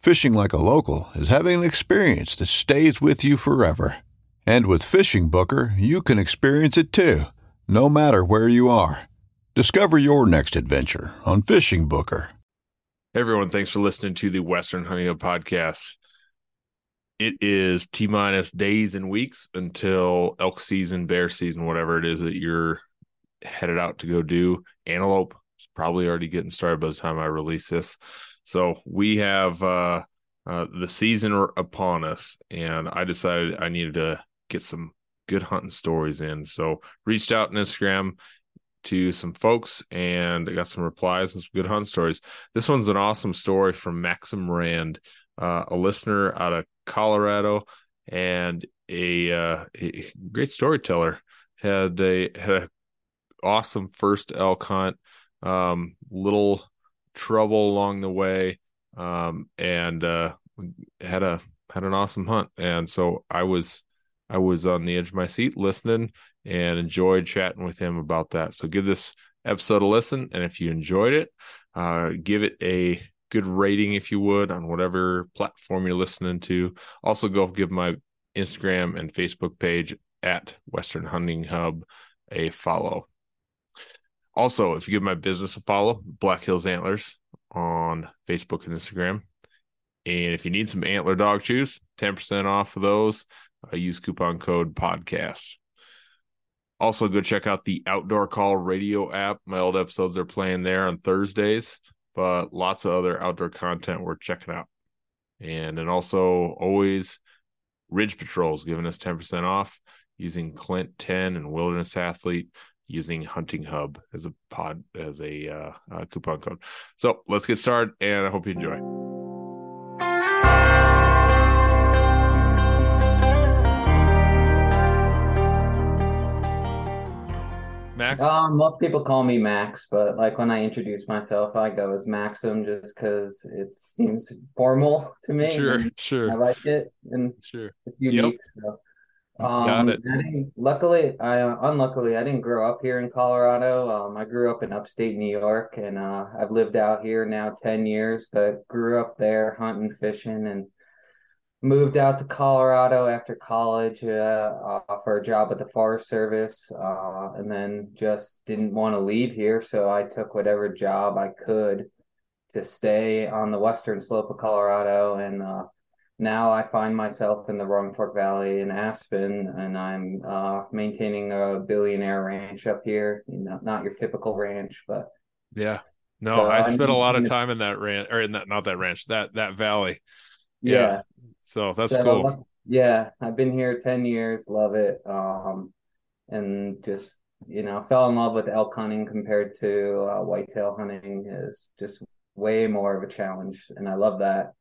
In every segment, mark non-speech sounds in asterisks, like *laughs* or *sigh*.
Fishing like a local is having an experience that stays with you forever. And with Fishing Booker, you can experience it too, no matter where you are. Discover your next adventure on Fishing Booker. Hey everyone, thanks for listening to the Western Hunting Hub podcast. It is T minus days and weeks until elk season, bear season, whatever it is that you're headed out to go do. Antelope is probably already getting started by the time I release this. So we have uh, uh, the season upon us, and I decided I needed to get some good hunting stories in. So reached out on Instagram to some folks and I got some replies and some good hunt stories. This one's an awesome story from Maxim Rand, uh, a listener out of Colorado and a, uh, a great storyteller. Had a had a awesome first elk hunt, um, little trouble along the way, um, and uh, had a had an awesome hunt. And so I was I was on the edge of my seat listening and enjoyed chatting with him about that. So give this episode a listen. And if you enjoyed it, uh, give it a good rating, if you would, on whatever platform you're listening to. Also, go give my Instagram and Facebook page at Western Hunting Hub a follow. Also, if you give my business a follow, Black Hills Antlers on Facebook and Instagram. And if you need some antler dog chews, 10% off of those. I use coupon code podcast. Also, go check out the Outdoor Call radio app. My old episodes are playing there on Thursdays, but lots of other outdoor content we're checking out. And then also always Ridge Patrols giving us 10% off using Clint 10 and Wilderness Athlete using Hunting Hub as a pod as a uh, uh, coupon code. So let's get started, and I hope you enjoy. Max? Um, most people call me Max, but like when I introduce myself, I go as Maxim just because it seems formal to me. Sure, *laughs* sure. I like it, and sure, it's unique. Yep. So, um, Got it. I luckily, I uh, unluckily I didn't grow up here in Colorado. Um, I grew up in upstate New York, and uh, I've lived out here now ten years. But grew up there hunting, fishing, and moved out to Colorado after college uh, uh, for a job at the Forest Service, uh, and then just didn't want to leave here. So I took whatever job I could to stay on the western slope of Colorado. And uh, now I find myself in the Roaring Fork Valley in Aspen, and I'm uh, maintaining a billionaire ranch up here. You know, not your typical ranch, but yeah. No, so I spent a lot of time in that ranch, or in that not that ranch, that that valley. yeah. yeah so that's so, cool. Yeah, I've been here 10 years, love it. Um, and just, you know, fell in love with elk hunting compared to uh, whitetail hunting is just way more of a challenge. And I love that.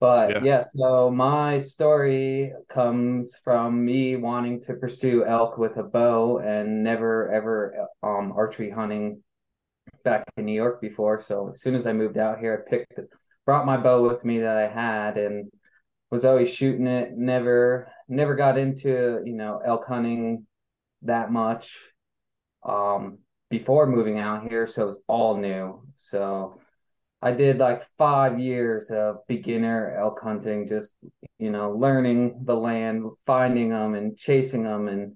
But yeah. yeah, so my story comes from me wanting to pursue elk with a bow and never ever um archery hunting back in New York before. So as soon as I moved out here, I picked brought my bow with me that I had and was always shooting it, never never got into you know elk hunting that much um, before moving out here, so it was all new. So I did like five years of beginner elk hunting, just you know, learning the land, finding them, and chasing them, and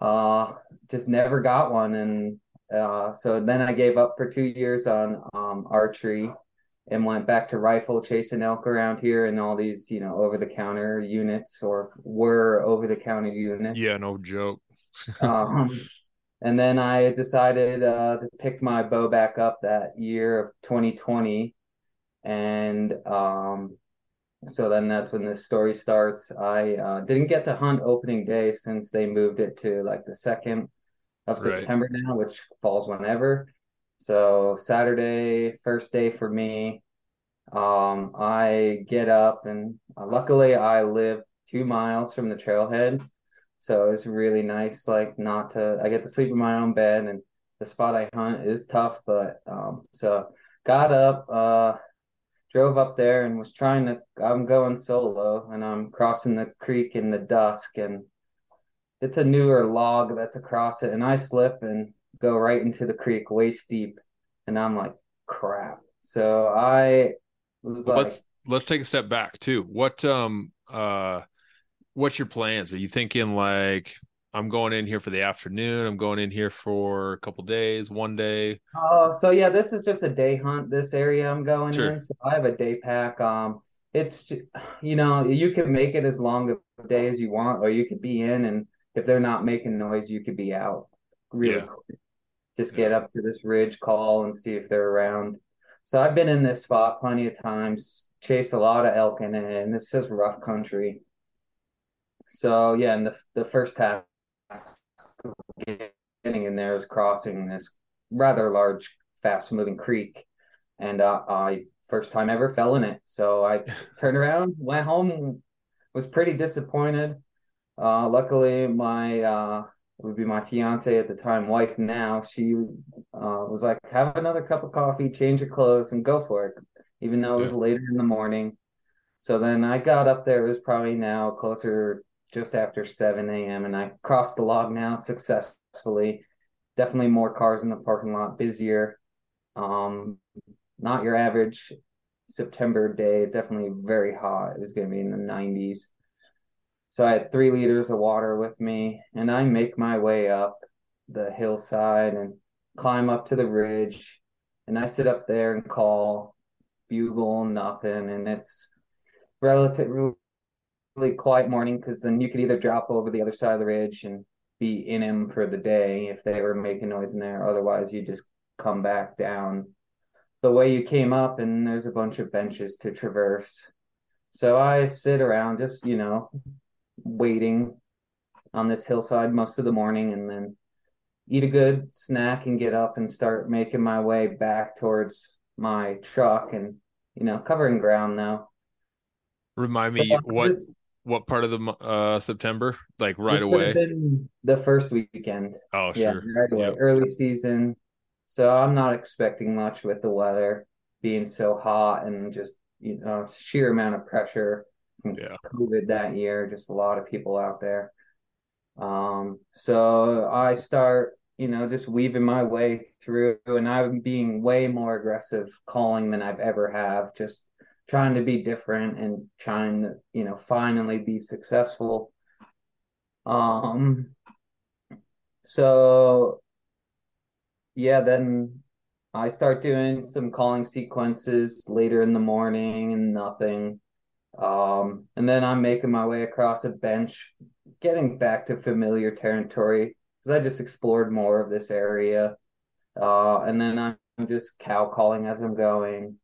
uh, just never got one. And uh, so then I gave up for two years on um, archery and went back to rifle chasing elk around here and all these, you know, over the counter units or were over the counter units. Yeah, no joke. *laughs* um, and then I decided uh, to pick my bow back up that year of 2020. And um, so then that's when this story starts. I uh, didn't get to hunt opening day since they moved it to like the second of right. September now, which falls whenever. So Saturday, first day for me. Um, I get up and uh, luckily I live two miles from the trailhead. So it's really nice, like not to, I get to sleep in my own bed and the spot I hunt is tough, but, um, so got up, uh, drove up there and was trying to, I'm going solo and I'm crossing the creek in the dusk and it's a newer log that's across it and I slip and go right into the creek waist deep and i'm like crap. So i was like let's let's take a step back too. What um uh what's your plans are you thinking like i'm going in here for the afternoon i'm going in here for a couple days one day oh uh, so yeah this is just a day hunt this area i'm going sure. in so i have a day pack um it's you know you can make it as long a day as you want or you could be in and if they're not making noise you could be out really yeah. quick just get up to this ridge, call, and see if they're around. So I've been in this spot plenty of times, chased a lot of elk in it, and it's just rough country. So yeah, and the the first task getting in there is crossing this rather large, fast moving creek, and uh, I first time ever fell in it. So I *laughs* turned around, went home, was pretty disappointed. Uh, luckily, my uh, would be my fiance at the time, wife now. She uh, was like, "Have another cup of coffee, change your clothes, and go for it." Even though it was yeah. later in the morning. So then I got up there. It was probably now closer, just after seven a.m. and I crossed the log now successfully. Definitely more cars in the parking lot, busier. Um, not your average September day. Definitely very hot. It was going to be in the 90s. So I had three liters of water with me, and I make my way up the hillside and climb up to the ridge. And I sit up there and call, bugle, nothing. And it's relatively really quiet morning because then you could either drop over the other side of the ridge and be in him for the day if they were making noise in there. Otherwise, you just come back down the way you came up, and there's a bunch of benches to traverse. So I sit around just, you know, waiting on this hillside most of the morning and then eat a good snack and get up and start making my way back towards my truck and you know covering ground now remind so me what what part of the uh september like right away the first weekend oh yeah, sure right away yep. early season so i'm not expecting much with the weather being so hot and just you know sheer amount of pressure yeah. COVID that year, just a lot of people out there. Um, so I start, you know, just weaving my way through, and I'm being way more aggressive calling than I've ever have. Just trying to be different and trying to, you know, finally be successful. Um, so yeah, then I start doing some calling sequences later in the morning and nothing. Um, and then I'm making my way across a bench, getting back to familiar territory because I just explored more of this area. Uh, and then I'm just cow calling as I'm going.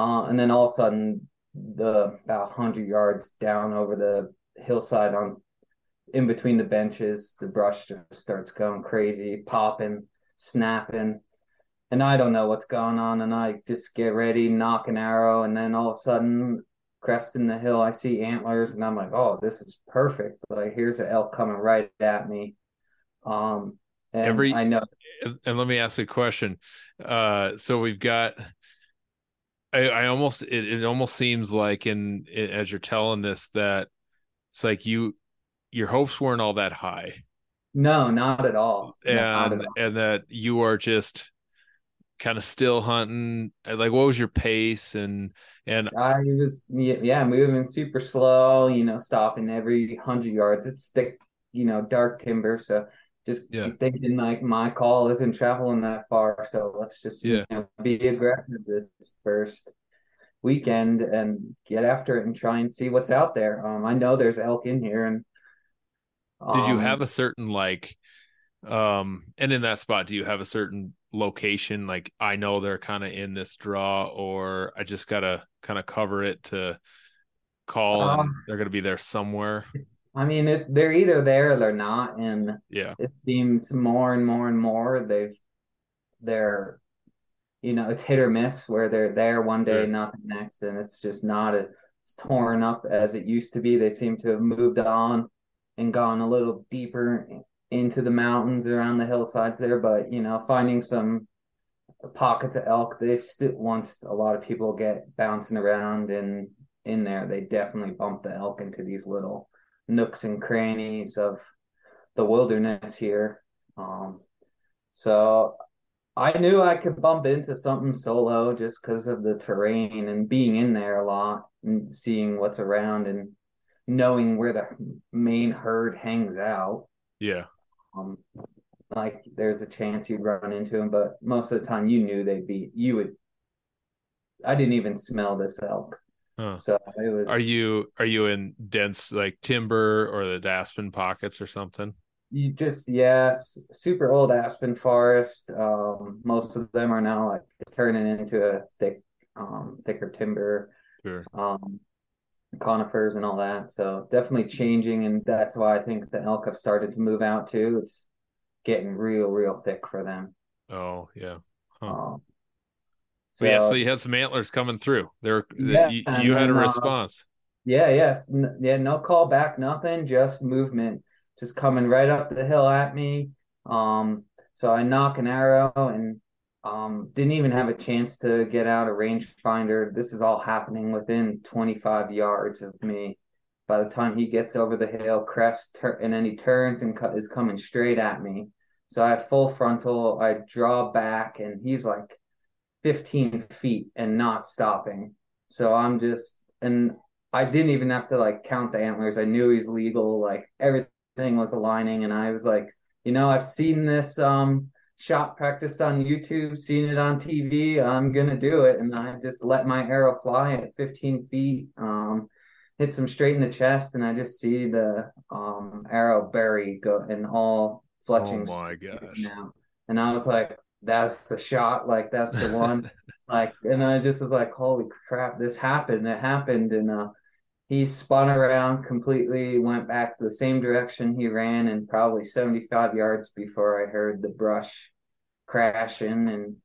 Uh, and then all of a sudden, the about 100 yards down over the hillside on in between the benches, the brush just starts going crazy, popping, snapping. And I don't know what's going on. And I just get ready, nock an arrow. And then all of a sudden, cresting the hill, I see antlers, and I'm like, oh, this is perfect. Like here's an elk coming right at me. Um, and every I know. And let me ask a question. Uh, so we've got. I, I almost it, it almost seems like in, in as you're telling this that it's like you your hopes weren't all that high. No, not at all. And at all. and that you are just kind of still hunting. Uh, like, what was your pace and and I was yeah moving super slow. You know, stopping every hundred yards. It's thick, you know, dark timber, so just Yeah. thinking like my call isn't traveling that far, so let's just Yeah. you know, be aggressive this first weekend and get after it and try and see what's out there. Um, I know there's elk in here, and did you um, have a certain like um and in that spot do you have a certain location like i know they're kind of in this draw or i just gotta kind of cover it to call and Um, they're gonna be there somewhere I mean, it, they're either there or they're not, and yeah. it seems more and more and more they've they're you know it's hit or miss where they're there one day not the next and it's just not as torn up as it used to be. They seem to have moved on and gone a little deeper into the mountains around the hillsides there but you know finding some pockets of elk they still once a lot of people get bouncing around and in there they definitely bump the elk into these little nooks and crannies of the wilderness here um so I knew I could bump into something solo just because of the terrain and being in there a lot and seeing what's around and knowing where the main herd hangs out. yeah Um, like there's a chance you'd run into them, but most of the time you knew they'd be. You would. I didn't even smell this elk, huh. so it was. are you are you in dense like timber or the aspen pockets or something You just yes, super old aspen forest. Um, most of them are now like it's turning into a thick, um, thicker timber. sure um, conifers and all that. So definitely changing, and that's why I think the elk have started to move out too. It's getting real, real thick for them. oh yeah Huh. Um, so, yeah so you had some antlers coming through there Yeah, you, you had a uh, response yeah, yes, N- yeah, no call back, nothing, just movement, just coming right up the hill at me. Um, so I nock an arrow and um didn't even have a chance to get out a rangefinder. This is all happening within 25 yards of me. By the time he gets over the hill, crest, tur- and then he turns and co- is coming straight at me. So I have full frontal. I draw back, and he's like 15 feet and not stopping. So I'm just, and I didn't even have to like count the antlers. I knew he's legal. Like everything was aligning, and I was like, you know, I've seen this um shot practice on YouTube, seen it on TV. I'm gonna do it, and I just let my arrow fly at 15 feet. Um, hits him straight in the chest, and I just see the um arrow bury go and all oh my gosh now. And I was like, that's the shot, like that's the one. *laughs* like and I just was like, holy crap, this happened. It happened. And uh he spun around completely, went back the same direction he ran and probably 75 yards before I heard the brush crashing and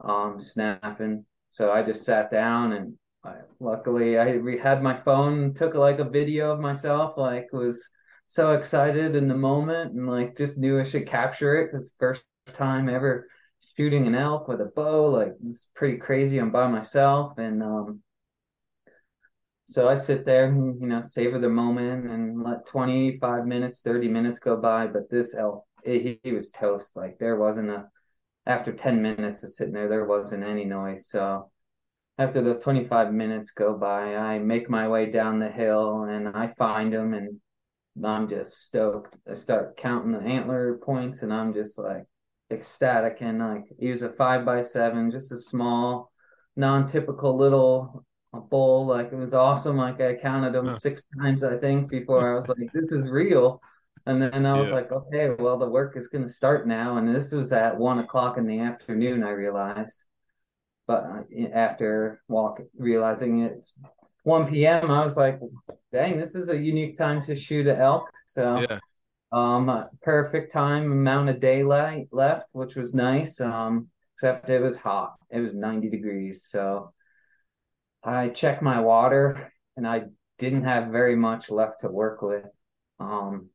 um snapping. So I just sat down and I, luckily I re- had my phone, took like a video of myself, like was so excited in the moment and like just knew I should capture it because first time ever shooting an elk with a bow like it's pretty crazy. I'm by myself and um so i sit there and you know savor the moment and let 25 minutes 30 minutes go by but this elk it, he, he was toast. Like there wasn't a after 10 minutes of sitting there there wasn't any noise. So after those 25 minutes go by i make my way down the hill and i find him and i'm just stoked. I start counting the antler points and i'm just like ecstatic and like he was a five by seven, just a small, non-typical little bowl. Like it was awesome. Like I counted him Huh. six times, I think, before I was like, this is real. And then I was Yeah. like, okay, well the work is gonna start now. And this was at one o'clock in the afternoon, I realized. But uh, after walk realizing it's 1 p.m., I was like, dang, this is a unique time to shoot an elk. So yeah um, perfect time amount of daylight left, which was nice. Um, except it was hot. It was 90 degrees. So I checked my water and I didn't have very much left to work with. Um,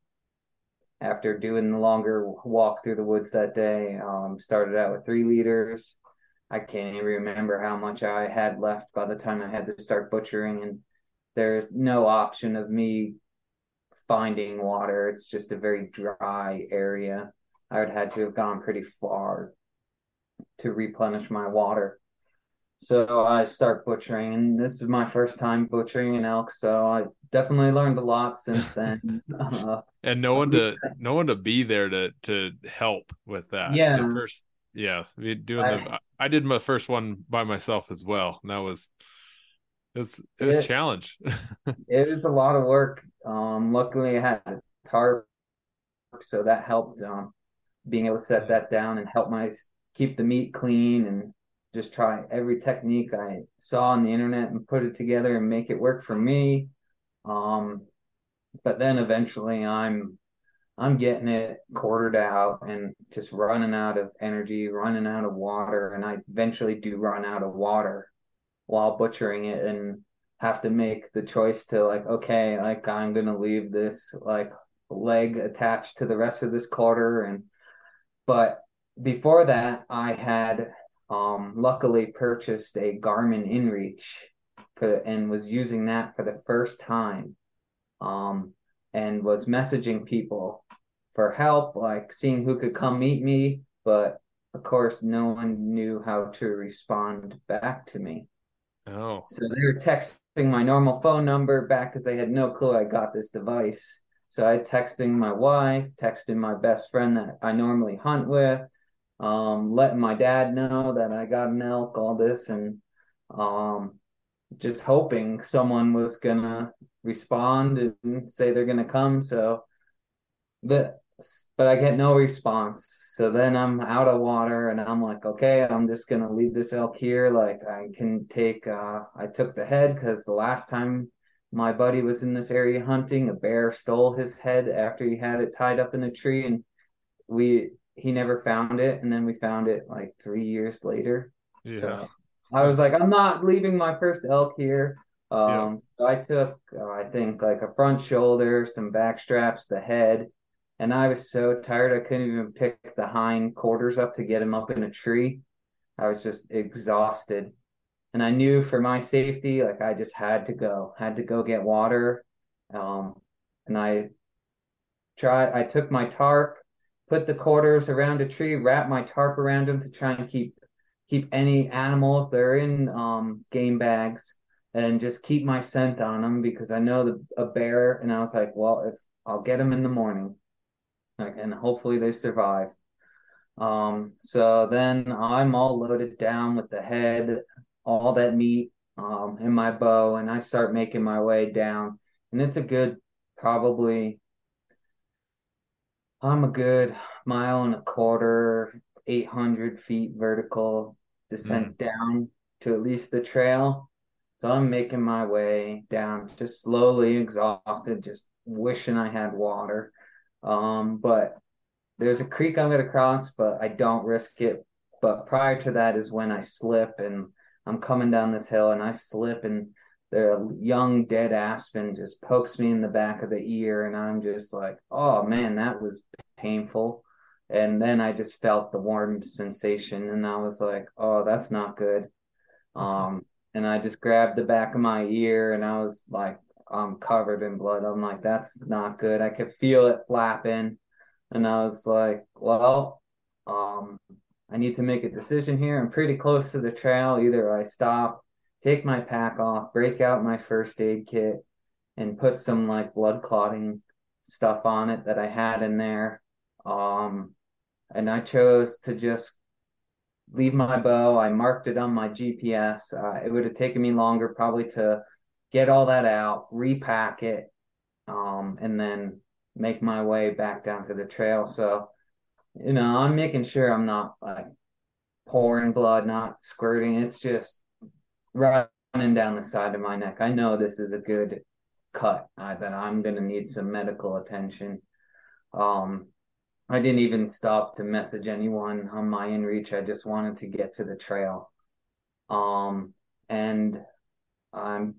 after doing the longer walk through the woods that day, um, started out with three liters. I can't even remember how much I had left by the time I had to start butchering, and there's no option of me finding water. It's just a very dry area. I would had to have gone pretty far to replenish my water. So I start butchering, and this is my first time butchering an elk. So I definitely learned a lot since *laughs* then. uh, and no one to *laughs* no one to be there to to help with that. Yeah, the first yeah, doing I, the I did my first one by myself as well, and that was it's *laughs* it was it, a challenge. it was a lot of work. Um, luckily I had a tarp, so that helped. Um, being able to set that down and help my keep the meat clean and just try every technique I saw on the internet and put it together and make it work for me. Um, but then eventually I'm I'm getting it quartered out and just running out of energy, running out of water, and I eventually do run out of water while butchering it and have to make the choice to like, okay, like I'm gonna leave this like leg attached to the rest of this quarter and but before that I had um, luckily purchased a Garmin InReach for and was using that for the first time, um, and was messaging people for help, like seeing who could come meet me. But of course, no one knew how to respond back to me. Oh, so they were texting my normal phone number back because they had no clue I got this device. So I texting my wife, texting my best friend that I normally hunt with, um, letting my dad know that I got an elk, all this, and um, just hoping someone was gonna respond and say they're gonna come. So, but but I get no response. So then I'm out of water, and I'm like, okay, I'm just gonna leave this elk here. Like I can take. Uh, I took the head because the last time my buddy was in this area hunting, a bear stole his head after he had it tied up in a tree, and we he never found it, and then we found it like three years later. Yeah. So I was like, I'm not leaving my first elk here. Um, yeah. so I took, uh, I think, like a front shoulder, some back straps, the head, and I was so tired I couldn't even pick the hind quarters up to get him up in a tree. I was just exhausted, and I knew for my safety, like I just had to go, had to go get water. Um, and I tried. I took my tarp put the quarters around a tree, wrap my tarp around them to try and keep keep any animals that are in um, game bags and just keep my scent on them because I know the a bear. And I was like, well, if I'll get them in the morning, and hopefully they survive. Um, so then I'm all loaded down with the head, all that meat, um, in my bow, and I start making my way down. And it's a good, probably I'm a good mile and a quarter, 800 feet vertical descent mm. down to at least the trail. So I'm making my way down, just slowly exhausted, just wishing I had water. Um, but there's a creek I'm going to cross, but I don't risk it. But prior to that is when I slip and I'm coming down this hill and I slip and the young dead aspen just pokes me in the back of the ear and i'm just like oh man that was painful and then i just felt the warm sensation and i was like oh that's not good um and i just grabbed the back of my ear and i was like i'm covered in blood i'm like that's not good i could feel it flapping and i was like well um i need to make a decision here i'm pretty close to the trail either i stop take my pack off, break out my first aid kit, and put some like blood clotting stuff on it that I had in there. Um, and I chose to just leave my bow. I marked it on my GPS. Uh, it would have taken me longer probably to get all that out, repack it, um, and then make my way back down to the trail. So, you know, I'm making sure I'm not like pouring blood, not squirting. It's just running down the side of my neck. I know this is a good cut uh, that I'm going to need some medical attention. Um, I didn't even stop to message anyone on my inReach. I just wanted to get to the trail. Um, and I'm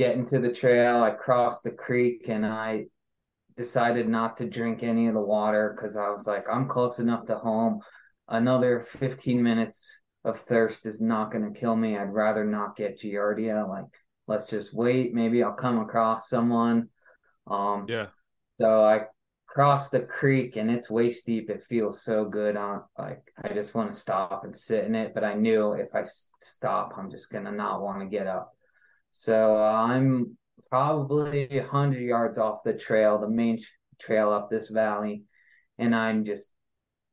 getting to the trail. I crossed the creek and I decided not to drink any of the water because I was like, I'm close enough to home. Another 15 minutes of thirst is not going to kill me. I'd rather not get Giardia. Like, let's just wait. Maybe I'll come across someone. Um, yeah. So I cross the creek and it's waist deep. It feels so good. On like I just want to stop and sit in it, but I knew if I stop, I'm just gonna not want to get up. So I'm probably hundred yards off the trail, the main trail up this valley, and I'm just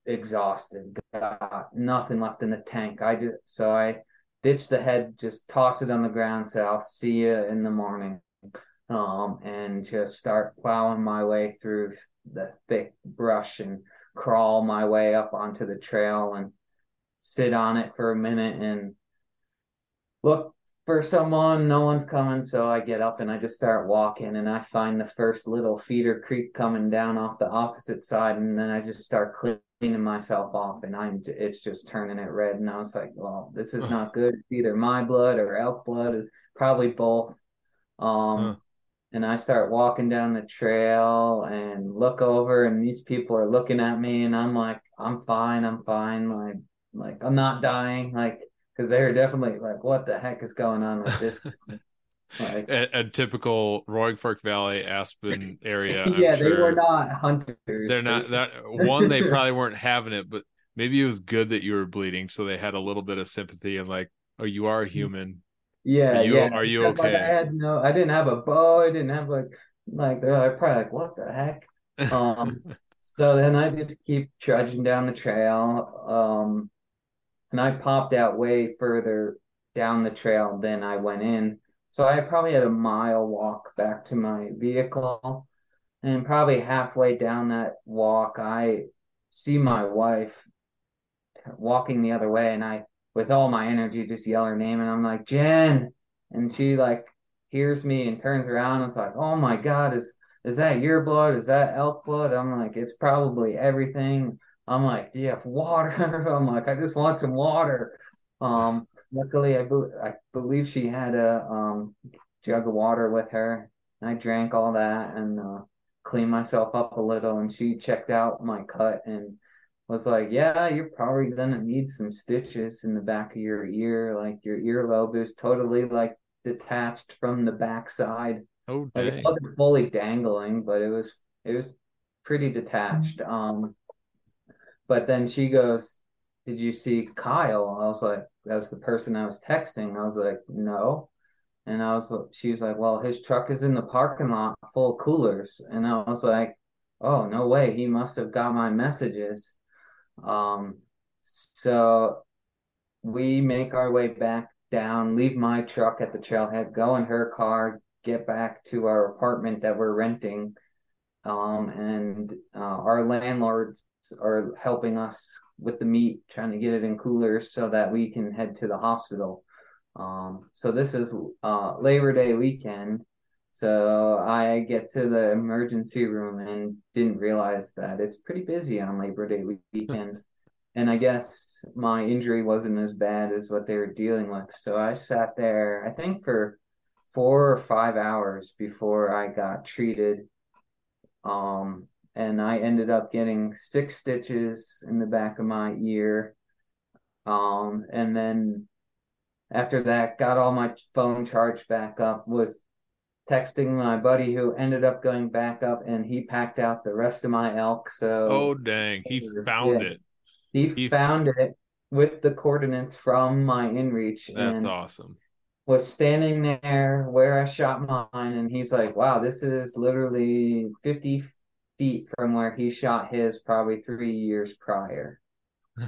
exhausted. Got nothing left in the tank. I just so I ditch the head, just toss it on the ground, say I'll see you in the morning. Um, and just start plowing my way through the thick brush and crawl my way up onto the trail and sit on it for a minute and look for someone. No one's coming, so I get up and I just start walking and I find the first little feeder creek coming down off the opposite side and then I just start cleaning myself off and I'm it's just turning it red and I was like, well, this is not good. It's either my blood or elk blood, probably both. Um huh. and I start walking down the trail and look over and these people are looking at me and I'm like, I'm fine, I'm fine, like like I'm not dying, like because they're definitely like, what the heck is going on with this *laughs* Like, a, a, typical Roaring Fork Valley Aspen area. *laughs* yeah, sure. they were not hunters. They're not that one. They probably weren't having it, but maybe it was good that you were bleeding, so they had a little bit of sympathy and like, oh, you are human. Yeah, are you, yeah. Are you okay? Like I had no. I didn't have a bow. I didn't have like like they're like probably like what the heck. *laughs* Um. so then I just keep trudging down the trail. Um. And I popped out way further down the trail than I went in so I probably had a mile walk back to my vehicle. And probably halfway down that walk, I see my wife walking the other way. And I, with all my energy, just yell her name. And I'm like, Jen. And she like hears me and turns around. And it's like, oh my God, is, is that your blood? Is that elk blood? I'm like, it's probably everything. I'm like, do you have water? *laughs* I'm like, I just want some water. Um, luckily, I, be- I believe she had a um, jug of water with her. I drank all that and uh, cleaned myself up a little. And she checked out my cut and was like, "Yeah, you're probably gonna need some stitches in the back of your ear. Like your earlobe is totally like detached from the backside. Oh, like, it wasn't fully dangling, but it was it was pretty detached. Um, but then she goes, "Did you see Kyle?" I was like, That's the person I was texting. I was like, no. And I was, she was like, well, his truck is in the parking lot full of coolers. And I was like, oh, no way. He must have got my messages. Um, so we make our way back down, leave my truck at the trailhead, go in her car, get back to our apartment that we're renting. Um, and uh, our landlords are helping us with the meat, trying to get it in coolers so that we can head to the hospital. Um, so this is uh, Labor Day weekend. So I get to the emergency room and didn't realize that it's pretty busy on Labor Day weekend. *laughs* and I guess my injury wasn't as bad as what they were dealing with. So I sat there, I think for four or five hours before I got treated. Um, and I ended up getting six stitches in the back of my ear. Um, and then after that, got all my phone charged back up, was texting my buddy who ended up going back up and he packed out the rest of my elk. So, oh, dang, he found yeah. it. He, he found it with the coordinates from my inReach. That's awesome. Was standing there where I shot mine, and he's like, Wow, this is literally 50 feet from where he shot his probably three years prior.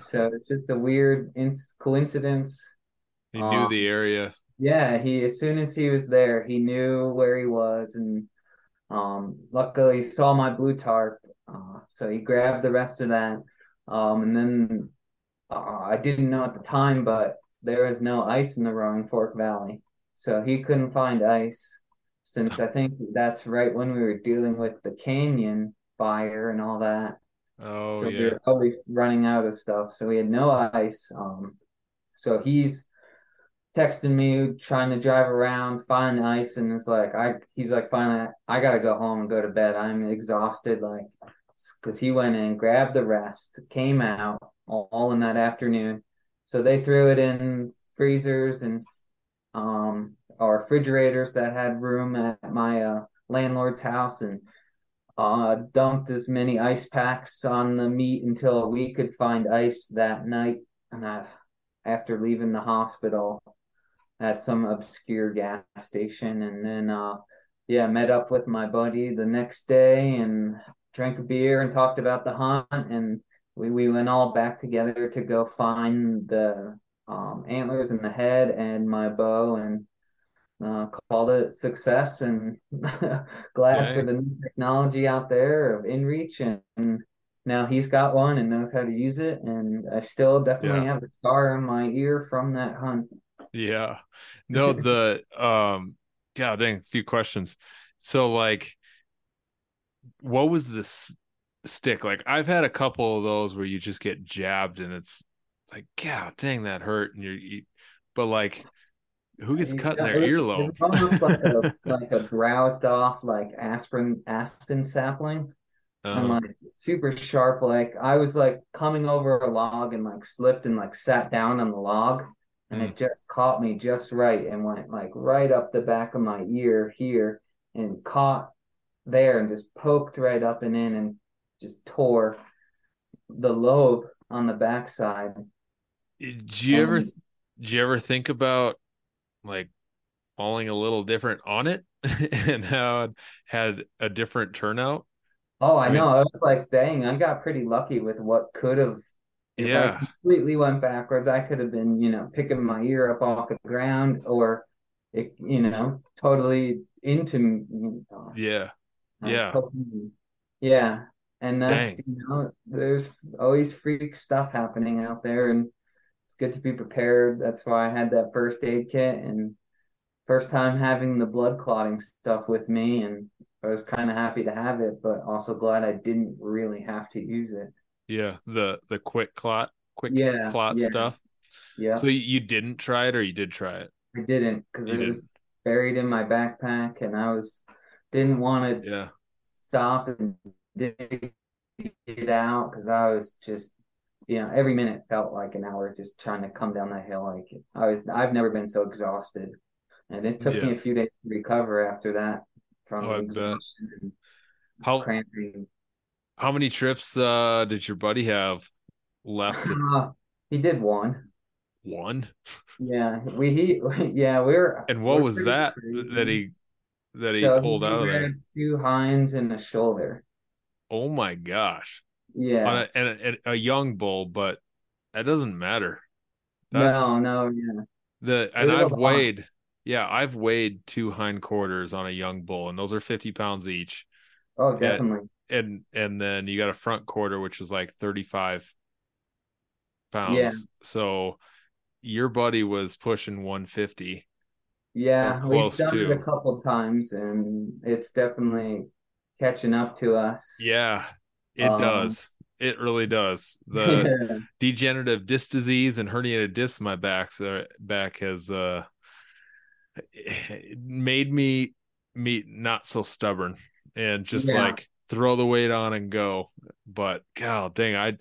so *laughs* it's just a weird coincidence. He knew um, the area. Yeah, he as soon as he was there, he knew where he was, and um, luckily saw my blue tarp. Uh, so he grabbed the rest of that, um, and then uh, I didn't know at the time, but there was no ice in the Roaring Fork Valley, so he couldn't find ice. Since I think that's right when we were dealing with the canyon fire and all that. Oh so yeah. we were always running out of stuff. So we had no ice. Um so he's texting me trying to drive around, find ice, and it's like I he's like finally I gotta go home and go to bed. I'm exhausted, like because he went in, grabbed the rest, came out all, all in that afternoon. So they threw it in freezers and um or refrigerators that had room at my uh landlord's house and uh, dumped as many ice packs on the meat until we could find ice that night. And I, after leaving the hospital at some obscure gas station, and then uh, yeah, met up with my buddy the next day and drank a beer and talked about the hunt and we, we went all back together to go find the um, antlers and the head and my bow and uh, called it success and *laughs* glad for the new technology out there of inreach and, and, now he's got one and knows how to use it and i still definitely yeah. have a scar in my ear from that hunt. Yeah. No the *laughs* um god dang a few questions. So like what was this stick like i've had a couple of those where you just get jabbed and it's, it's like god dang that hurt and you're you, but like who gets cut in their earlobe it's almost like a *laughs* like a browsed off like aspirin aspen sapling and uh-huh. like super sharp like i was like coming over a log and like slipped and like sat down on the log and mm. it just caught me just right and went like right up the back of my ear here and caught there and just poked right up and in and just tore the lobe on the backside. Did you ever um, did you ever think about like falling a little different on it *laughs* and how it had a different turnout? Oh, I, I know. Mean, I was like, dang, I got pretty lucky with what could have if yeah. I completely went backwards, I could have been, you know, picking my ear up off the ground or it, you know, totally into you know, yeah yeah yeah and that's Dang. you know there's always freak stuff happening out there and it's good to be prepared that's why i had that first aid kit and first time having the blood clotting stuff with me and i was kind of happy to have it but also glad i didn't really have to use it yeah the the quick clot quick yeah, clot yeah. stuff yeah so you didn't try it or you did try it i didn't because it didn't. was buried in my backpack and i was didn't want to yeah. stop and dig it out because I was just, you know, every minute felt like an hour just trying to come down that hill. Like I was, I've never been so exhausted, and it took yeah. me a few days to recover after that from oh, exhaustion and how cramping. How many trips uh, did your buddy have left? Uh, he did one. One. Yeah, we he *laughs* yeah we were. And what was that crazy. that he that he so pulled he out of there? Two hinds and a shoulder. Oh my gosh! Yeah, a, and a, a, young bull, but that doesn't matter. That's, no, no, yeah. The and I've weighed, yeah, I've weighed two hindquarters on a young bull, and those are fifty pounds each. Oh, definitely. And and, and then you got a front quarter, which is like thirty five pounds. Yeah. So your buddy was pushing one fifty yeah, we've done to. it a couple times, and it's definitely catching up to us. Yeah, it um, does. It really does. *laughs* The yeah. degenerative disc disease and herniated disc in my back uh, back has uh *sighs* made me me not so stubborn and just yeah. like throw the weight on and go. But god dang, I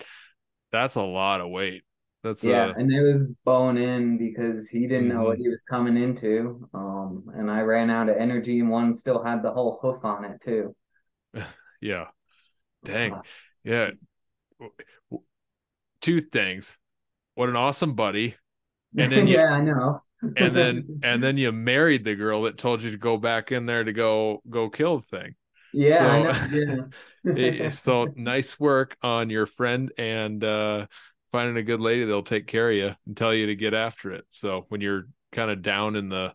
that's a lot of weight. That's yeah, a... and it was bone in because he didn't mm-hmm. know what mm-hmm. he was coming into. Um, and I ran out of energy, and one still had the whole hoof on it too. *laughs* yeah, dang, yeah. Two things. What an awesome buddy. And then *laughs* you, yeah, I know. and then *laughs* and then you married the girl that told you to go back in there to go go kill the thing. Yeah, so, yeah. so nice work on your friend and uh finding a good lady that'll take care of you and tell you to get after it. So when you're kind of down in the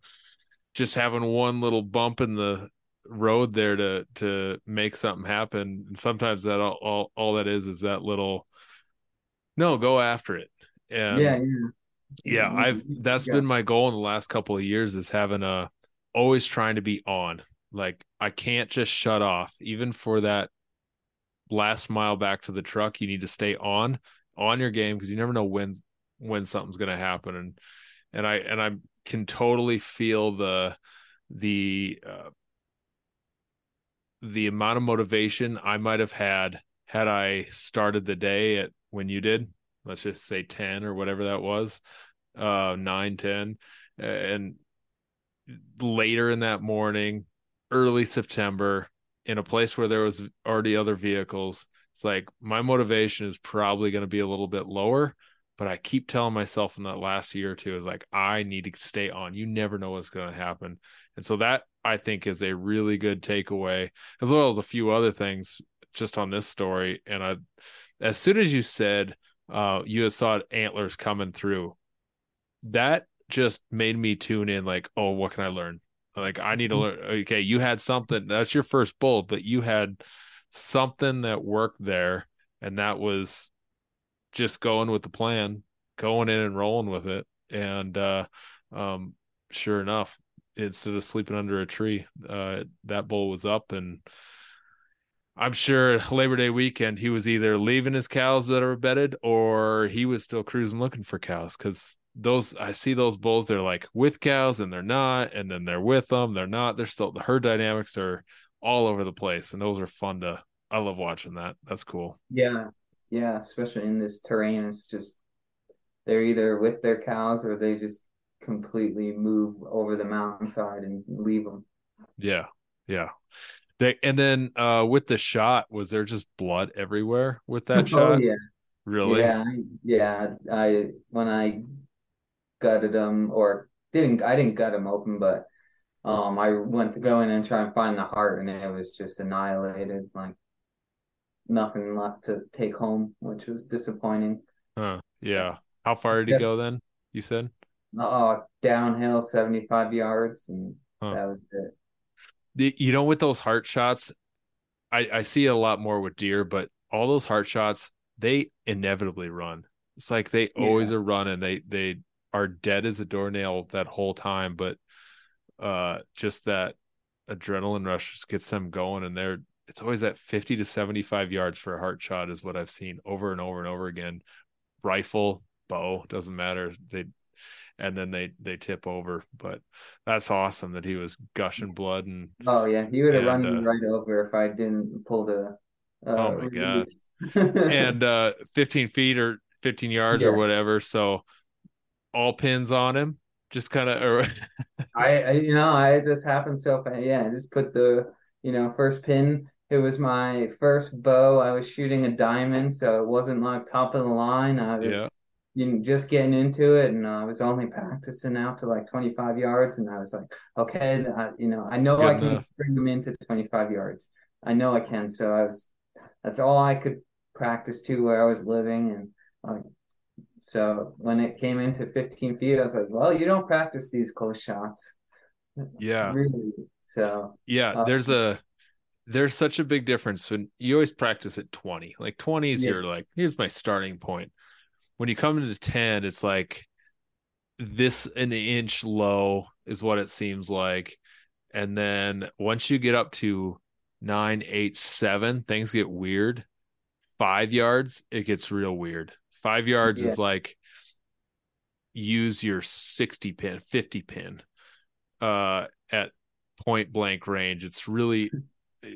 just having one little bump in the road there to to make something happen. And sometimes that all, all, all that is is that little no go after it. And yeah yeah, yeah i've that's yeah. been my goal in the last couple of years is having a always trying to be on. Like i can't just shut off. Even for that last mile back to the truck you need to stay on on your game because you never know when when something's going to happen. And and I and I can totally feel the the uh, the amount of motivation I might have had had I started the day at when you did let's just say 10 or whatever that was uh 9 10 and later in that morning early September in a place where there was already other vehicles. It's like my motivation is probably going to be a little bit lower, but I keep telling myself in that last year or two is like I need to stay on. You never know what's going to happen. And so that I think is a really good takeaway as well as a few other things just on this story and I as soon as you said uh you saw antlers coming through that just made me tune in like oh what can i learn like i need to mm-hmm. learn okay you had something that's your first bull but you had something that worked there and that was just going with the plan going in and rolling with it. And uh um sure enough instead of sleeping under a tree uh that bull was up and I'm sure Labor Day weekend he was either leaving his cows that are bedded or he was still cruising looking for cows. Because those I see those bulls they're like with cows and they're not and then they're with them they're not they're still the herd dynamics are all over the place. And those are fun to I love watching that. That's cool. Yeah yeah especially in this terrain it's just they're either with their cows or they just completely move over the mountainside and leave them yeah yeah. They, and then uh with the shot was there just blood everywhere with that *laughs* oh, shot? oh, yeah. Really? Yeah yeah I when I gutted them or didn't I didn't gut them open, but um I went to go in and try and find the heart and it was just annihilated, like nothing left to take home, which was disappointing. Huh. Yeah. How far did he go then? You said? Oh, downhill 75 yards and huh. that was it. The, you know, with those heart shots, I, I see a lot more with deer, but all those heart shots, they inevitably run. It's like they yeah. always are running. They they are dead as a doornail that whole time, but uh, just that adrenaline rush just gets them going, and they're it's always at 50 to 75 yards for a heart shot is what I've seen over and over and over again. Rifle, bow, doesn't matter. They and then they they tip over. But that's awesome that he was gushing blood and oh yeah, he would have run uh, right over if I didn't pull the. Uh, oh my god! and uh, 15 feet or 15 yards yeah. or whatever. So all pins on him? Just kind *laughs* of. I, I, you know, I just happened so yeah. I just put the you know first pin. It was my first bow. I was shooting a diamond, so it wasn't like top of the line. I was yeah. you know, just getting into it, and I was only practicing out to like 25 yards. And I was like, okay, I, you know, I know Good I can enough. bring them into 25 yards. I know I can. So I was. That's all I could practice to where I was living, and like so when it came into 15 feet, I was like, well, you don't practice these close shots. Yeah. Really. So yeah, uh, there's a there's such a big difference when you always practice at 20. Like 20 is yeah. your like, here's my starting point. When you come into 10, it's like this an inch low is what it seems like. And then once you get up to nine, eight, seven, things get weird. Five yards, it gets real weird. Five yards yeah. is like use your 60 pin, 50 pin uh, at point blank range. It's really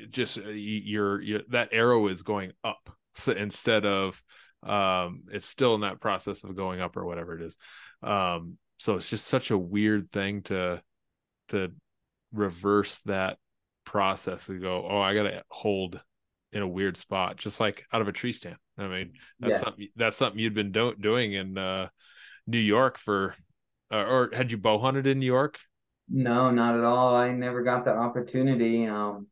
just uh, your, your that arrow is going up so instead of um it's still in that process of going up or whatever it is um so it's just such a weird thing to to reverse that process and go oh i gotta hold in a weird spot just like out of a tree stand I mean, that's yeah. something that's something you'd been do- doing in uh, New York for, uh, or had you bow hunted in New York? No, not at all. I never got the opportunity. Um,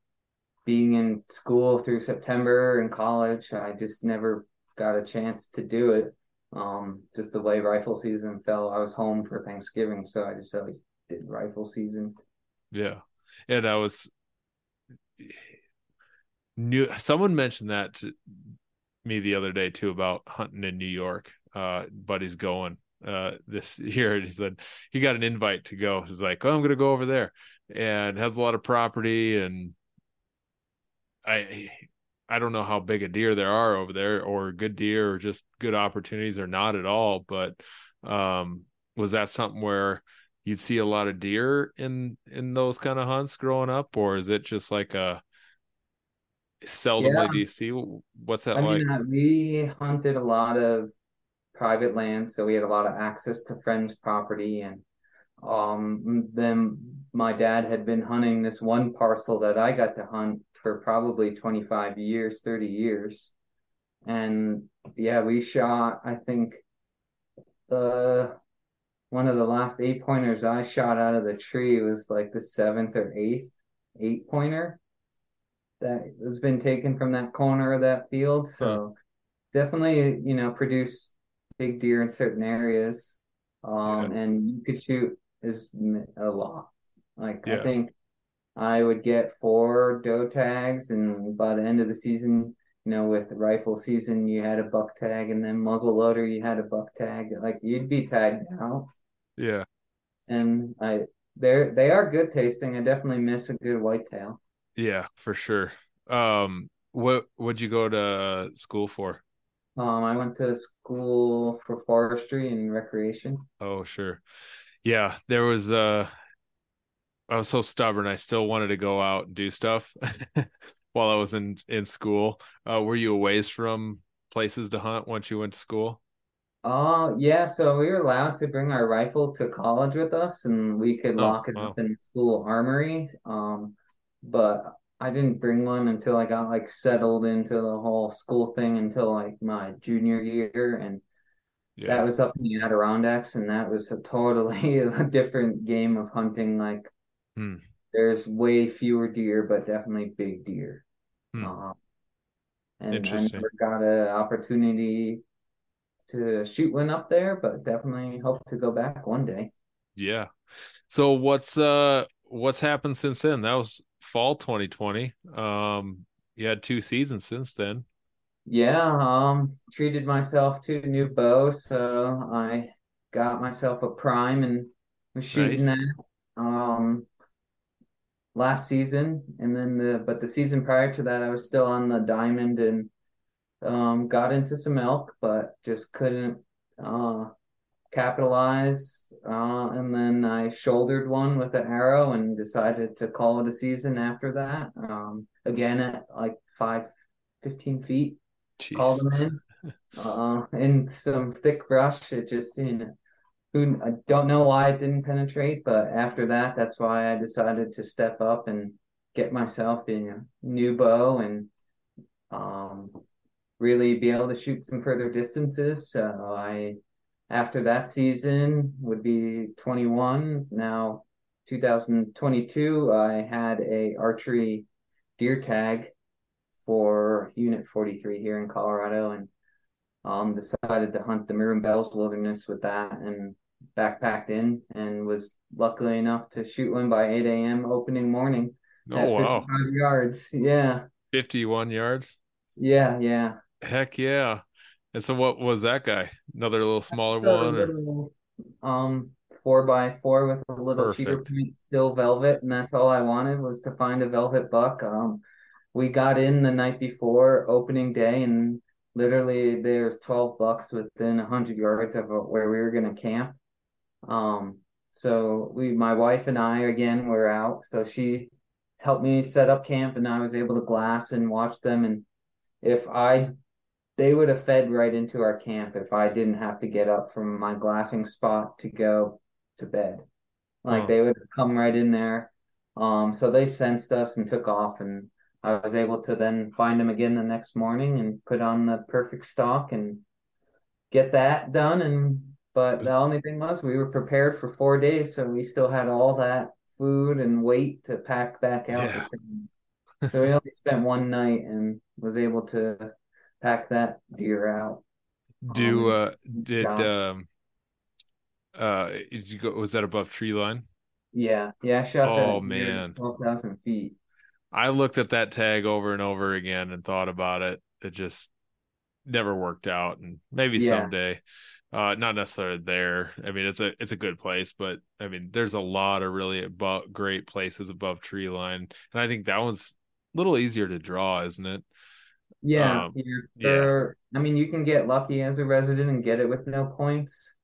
being in school through September in college, I just never got a chance to do it. Um, just the way rifle season fell, I was home for Thanksgiving, so I just always did rifle season. Yeah, yeah, that was new. Someone mentioned that to, me the other day too about hunting in New York. Uh, but he's going uh this *laughs* year. He said he got an invite to go. He's like, "Oh, I'm to go over there," and has a lot of property. And I I don't know how big a deer there are over there, or good deer, or just good opportunities, or not at all. But um, was that something where you'd see a lot of deer in in those kind of hunts growing up, or is it just like a seldomly yeah. do you see what's that I like? Mean, uh, we hunted a lot of private land, so we had a lot of access to friends' property, and um, then my dad had been hunting this one parcel that I got to hunt for probably 25 years, 30 years. And yeah, we shot, I think, the one of the last eight pointers I shot out of the tree was like the seventh or eighth eight pointer that has been taken from that corner of that field. So huh. definitely, you know, produce big deer in certain areas. Um, yeah. and you could shoot is a lot. Like yeah. I think I would get four doe tags, and by the end of the season, you know, with the rifle season, you had a buck tag, and then muzzle loader, you had a buck tag. Like you'd be tagged out. Yeah. And I, they're they are good tasting. I definitely miss a good whitetail. Yeah, for sure. Um, what would you go to school for? Um, I went to school for forestry and recreation. Oh, sure. Yeah, there was uh I was so stubborn. I still wanted to go out and do stuff *laughs* while I was in in school. Uh, were you away from places to hunt once you went to school? Oh, uh, yeah. So we were allowed to bring our rifle to college with us, and we could oh, lock it wow. up in the school armory. Um, but I didn't bring one until I got like settled into the whole school thing until like my junior year, and yeah. that was up in the Adirondacks, and that was a totally *laughs* a different game of hunting. Like, hmm. there's way fewer deer, but definitely big deer. Hmm. Uh, and I never got an opportunity to shoot one up there, but definitely hope to go back one day. Yeah. So what's uh what's happened since then? That was fall 2020. Um you had two seasons since then. Yeah, um treated myself to a new bow, so I got myself a prime and was shooting nice. that um last season and then the but the season prior to that I was still on the diamond and um, got into some elk, but just couldn't uh, capitalize. Uh, and then I shouldered one with an arrow and decided to call it a season after that. Um, again, at like five, 15 feet, Jeez. called them in. *laughs* Uh, in some thick brush, it just, you know, who I don't know why it didn't penetrate, but after that, that's why I decided to step up and get myself a new bow and um, really be able to shoot some further distances. So I, after that season, would be 21. Now, 2022, I had a archery deer tag for Unit 43 here in Colorado, and um, decided to hunt the Maroon Bells Wilderness with that, and backpacked in, and was luckily enough to shoot one by 8 a.m. opening morning. Oh wow! yards, yeah. 51 yards. Yeah, yeah. Heck yeah. And so what was that guy? Another little smaller one? Little, um four by four with a little Perfect. cheater point, still velvet, and that's all I wanted was to find a velvet buck. Um we got in the night before opening day and literally there's 12 bucks within 100 yards of where we were going to camp um so we my wife and i again were out so she helped me set up camp and i was able to glass and watch them and if i they would have fed right into our camp if I didn't have to get up from my glassing spot to go to bed. Like oh. they would come right in there. Um, so they sensed us and took off, and I was able to then find them again the next morning and put on the perfect stalk and get that done. And but the only thing was we were prepared for four days, so we still had all that food and weight to pack back out. Yeah. so we only spent one night and was able to pack that deer out. Do um, uh did um uh did you go was that above tree line? Yeah, yeah, I shot oh, man. twelve thousand feet. I looked at that tag over and over again and thought about it. It just never worked out and maybe yeah. someday. Uh not necessarily there. I mean it's a it's a good place, but I mean there's a lot of really above, great places above tree line. And I think that one's a little easier to draw, isn't it? Yeah, um, yeah. I mean, you can get lucky as a resident and get it with no points.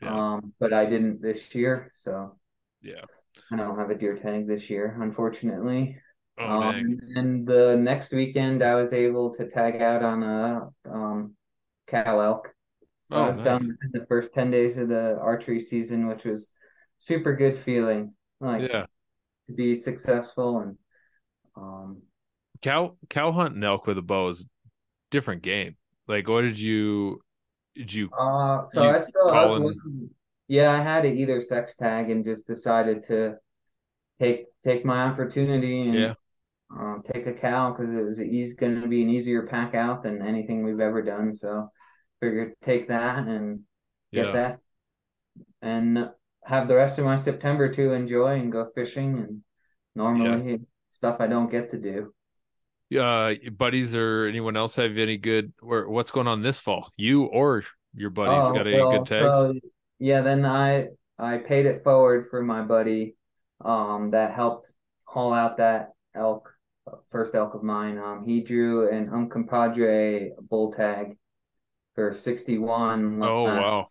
Yeah. Um, but I didn't this year, so yeah, I don't have a deer tag this year, unfortunately. Oh, um, and the next weekend, I was able to tag out on a um, cow elk. So oh, I was nice. done the first ten days of the archery season, which was super good feeling. Like, yeah, to be successful and um cow cow hunt and elk with a bow is different game. Like what did you did you uh so you I still I was looking, yeah, I had a either sex tag and just decided to take take my opportunity and yeah. um, take a cow because it was he's going to be an easier pack out than anything we've ever done. So figured take that and get yeah. that and have the rest of my September to enjoy and go fishing and normally yeah. stuff I don't get to do. Uh, buddies or anyone else have any good or what's going on this fall? You or your buddies oh, got any well, good tags? So, yeah, then I I paid it forward for my buddy um that helped haul out that elk first elk of mine. Um, he drew an Uncompahgre bull tag for 61. Oh, wow.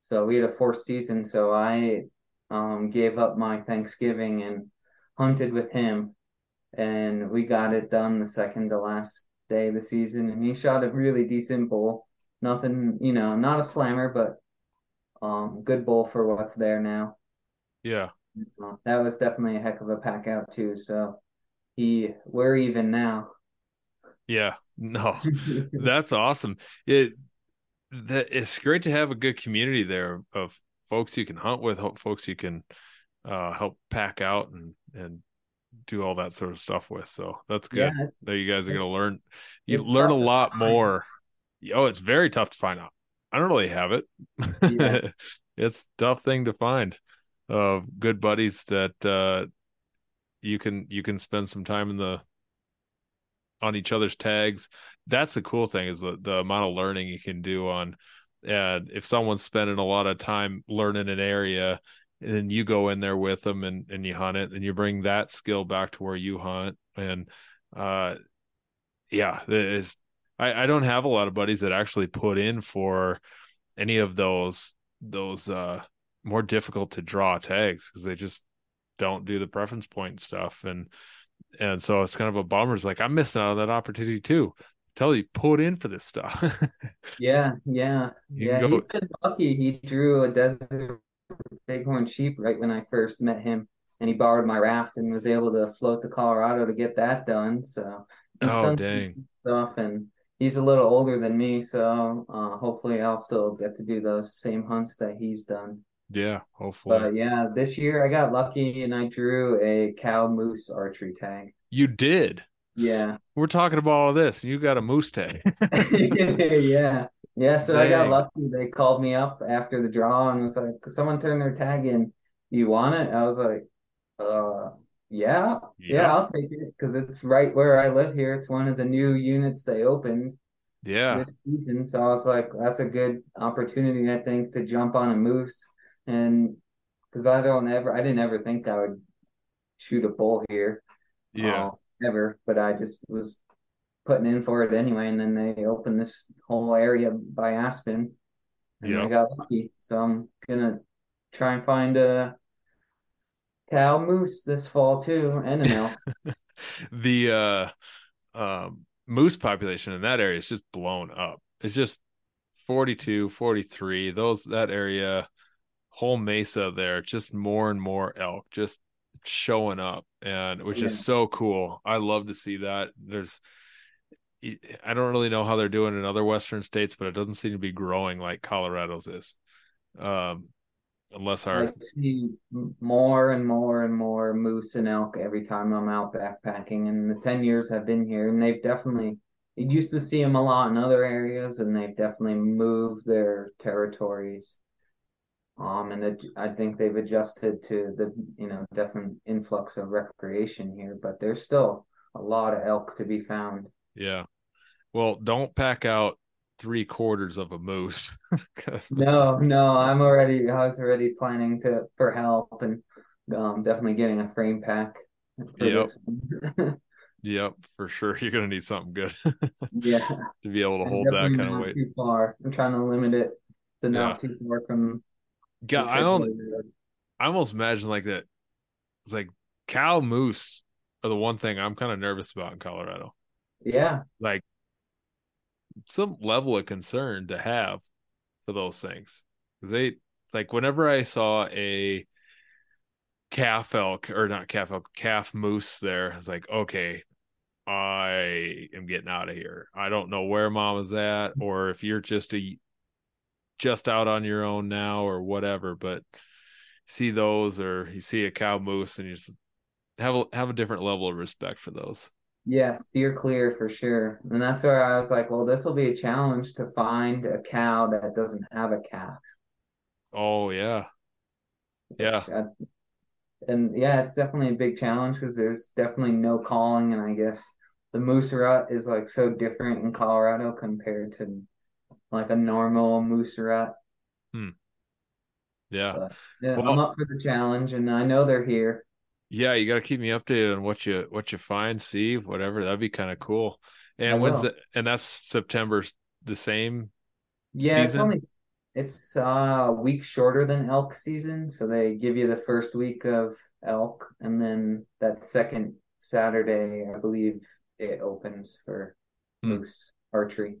So we had a fourth season. So I um, gave up my Thanksgiving and hunted with him. And we got it done the second to last day of the season. And he shot a really decent bull. Nothing, you know, not a slammer, but um, good bull for what's there now. Yeah. Uh, that was definitely a heck of a pack out, too. So he, we're even now. Yeah. No, *laughs* that's awesome. It that it's great to have a good community there of folks you can hunt with, folks you can uh, help pack out and and do all that sort of stuff with. So that's good. Yeah, that you guys are going to learn. You learn a lot more. Oh, it's very tough to find out. I don't really have it. Yeah. *laughs* it's tough thing to find. Of uh, good buddies that uh, you can you can spend some time in the on each other's tags. That's the cool thing is the, the amount of learning you can do on and if someone's spending a lot of time learning an area and you go in there with them and, and you hunt it and you bring that skill back to where you hunt and uh yeah it's I, I don't have a lot of buddies that actually put in for any of those those uh more difficult to draw tags because they just don't do the preference point stuff and and so it's kind of a bummer. It's like I'm missing out on that opportunity too. Tell you, put in for this stuff. *laughs* yeah, yeah, you yeah. Go... He's been lucky. He drew a desert bighorn sheep right when I first met him, and he borrowed my raft and was able to float to Colorado to get that done. So oh dang stuff, and he's a little older than me, so uh, hopefully I'll still get to do those same hunts that he's done. Yeah, hopefully. But yeah, this year I got lucky and I drew a cow moose archery tag. You did? Yeah. We're talking about all this. You got a moose tag. *laughs* yeah. Yeah. So Dang. I got lucky. They called me up after the draw and was like, someone turned their tag in. You want it? I was like, uh, yeah, yeah, yeah I'll take it because it's right where I live here. It's one of the new units they opened. Yeah. This season. So I was like, that's a good opportunity, I think, to jump on a moose and because I don't ever, I didn't ever think I would shoot a bull here. Yeah. Uh, never, but I just was putting in for it anyway. And then they opened this whole area by Aspen. And yep. I got lucky. So I'm going to try and find a cow moose this fall too and an elk. *laughs* the uh, uh, moose population in that area is just blown up. It's just 42, 43. Those, that area whole mesa there, just more and more elk just showing up, and which yeah. is so cool. I love to see that. There's, I don't really know how they're doing in other Western states, but it doesn't seem to be growing like Colorado's is. Um, unless our I see more and more and more moose and elk every time I'm out backpacking. And the ten years I've been here, and they've definitely. You used to see them a lot in other areas, and they've definitely moved their territories um, and it, I think they've adjusted to the you know definite influx of recreation here, but there's still a lot of elk to be found. Yeah, well, don't pack out three quarters of a moose. *laughs* no, no, I'm already I was already planning to for help and um, definitely getting a frame pack. yep. *laughs* yep, for sure. *laughs* You're gonna need something good. yeah, to be able to hold that kind of weight. Too far. I'm trying to limit it to not yeah. too far from yeah, I don't. I almost imagine like that. It's like cow moose are the one thing I'm kind of nervous about in Colorado. Yeah, like some level of concern to have for those things because they like whenever I saw a calf elk or not calf elk, calf moose there. I was like, okay, I am getting out of here. I don't know where mom is at or if you're just a just out on your own now or whatever, but see those or you see a cow moose and you just have a have a different level of respect for those. Yeah, steer clear for sure. And that's where I was like, well, this will be a challenge to find a cow that doesn't have a calf. Oh yeah. Yeah. I, and yeah, it's definitely a big challenge because there's definitely no calling, and I guess the moose rut is like so different in Colorado compared to like a normal moose rut. Hmm. Yeah. But, yeah, well, I'm up for the challenge, and I know they're here. Yeah, you got to keep me updated on what you what you find, see whatever. That'd be kind of cool. And when's it? And that's September the same. Yeah, season? it's only it's uh, a week shorter than elk season, so they give you the first week of elk, and then that second Saturday, I believe it opens for hmm. moose archery.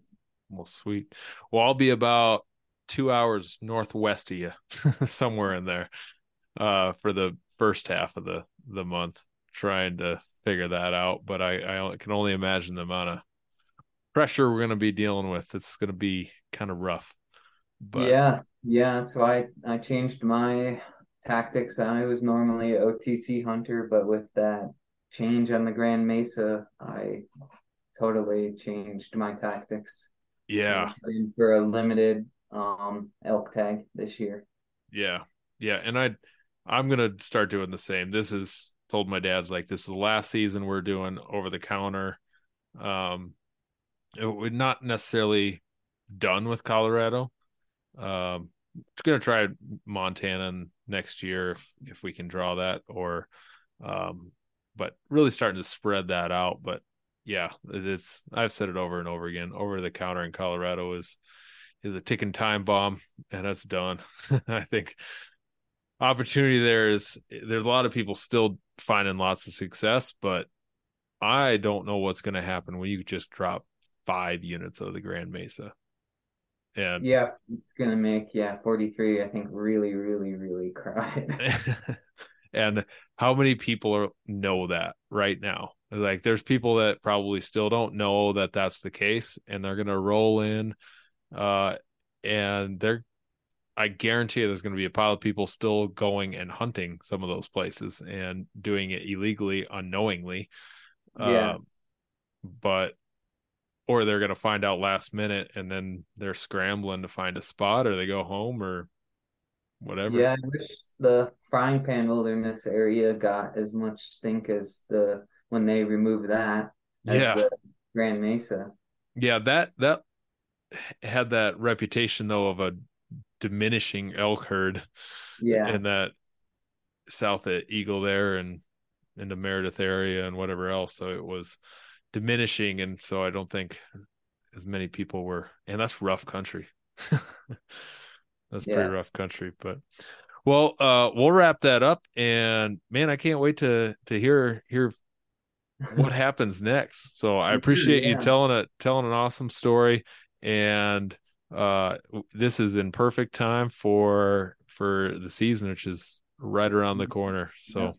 Well, sweet. Well, I'll be about two hours northwest of you, *laughs* somewhere in there, uh, for the first half of the the month, trying to figure that out. But I I can only imagine the amount of pressure we're going to be dealing with. It's going to be kind of rough. But yeah, yeah. So I I changed my tactics. I was normally OTC hunter, but with that change on the Grand Mesa, I totally changed my tactics. Yeah, for a limited um elk tag this year. Yeah, yeah, and I I'm gonna start doing the same. This is told my dad's like this is the last season we're doing over the counter. Um, it would not necessarily done with Colorado. Um, it's gonna try Montana next year if if we can draw that, or um, but really starting to spread that out. But yeah, it's I've said it over and over again. Over the counter in Colorado is is a ticking time bomb, and that's done. *laughs* I think opportunity there is there's a lot of people still finding lots of success, but I don't know what's going to happen when you just drop five units of the Grand Mesa. And yeah, it's gonna make yeah 43. I think really, really, really *laughs* crowded. *laughs* and how many people are, know that right now? Like, there's people that probably still don't know that that's the case, and they're gonna roll in, uh, and they're. I guarantee there's going to be a pile of people still going and hunting some of those places and doing it illegally, unknowingly. Yeah. Uh, but or they're going to find out last minute and then they're scrambling to find a spot or they go home or whatever. Yeah, I wish the frying pan wilderness area got as much stink as the when they removed that. yeah. Grand Mesa. Yeah, that that had that reputation though of a diminishing elk herd. Yeah. In that south at Eagle there and in the Meredith area and whatever else. So it was diminishing, and so I don't think as many people were. And that's rough country. *laughs* that's yeah. pretty rough country, but well, uh, we'll wrap that up. And man, I can't wait to to hear hear what happens next. So I appreciate yeah. you telling it telling an awesome story, and uh, this is in perfect time for for the season, which is right around the mm-hmm. corner. So. Yeah.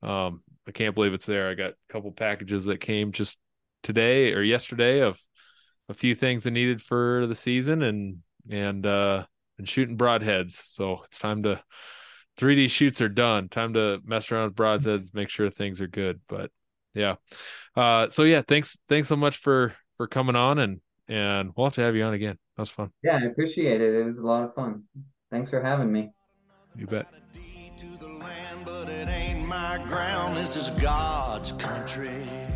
Um, I can't believe it's there. I got a couple packages that came just today or yesterday of a few things I needed for the season and and uh and shooting broadheads. So it's time to 3D shoots are done. Time to mess around with broadheads, make sure things are good. But yeah. Uh so yeah, thanks thanks so much for for coming on and and we'll have to have you on again. That was fun. Yeah, I appreciate it. It was a lot of fun. Thanks for having me. You bet my ground. This is God's country.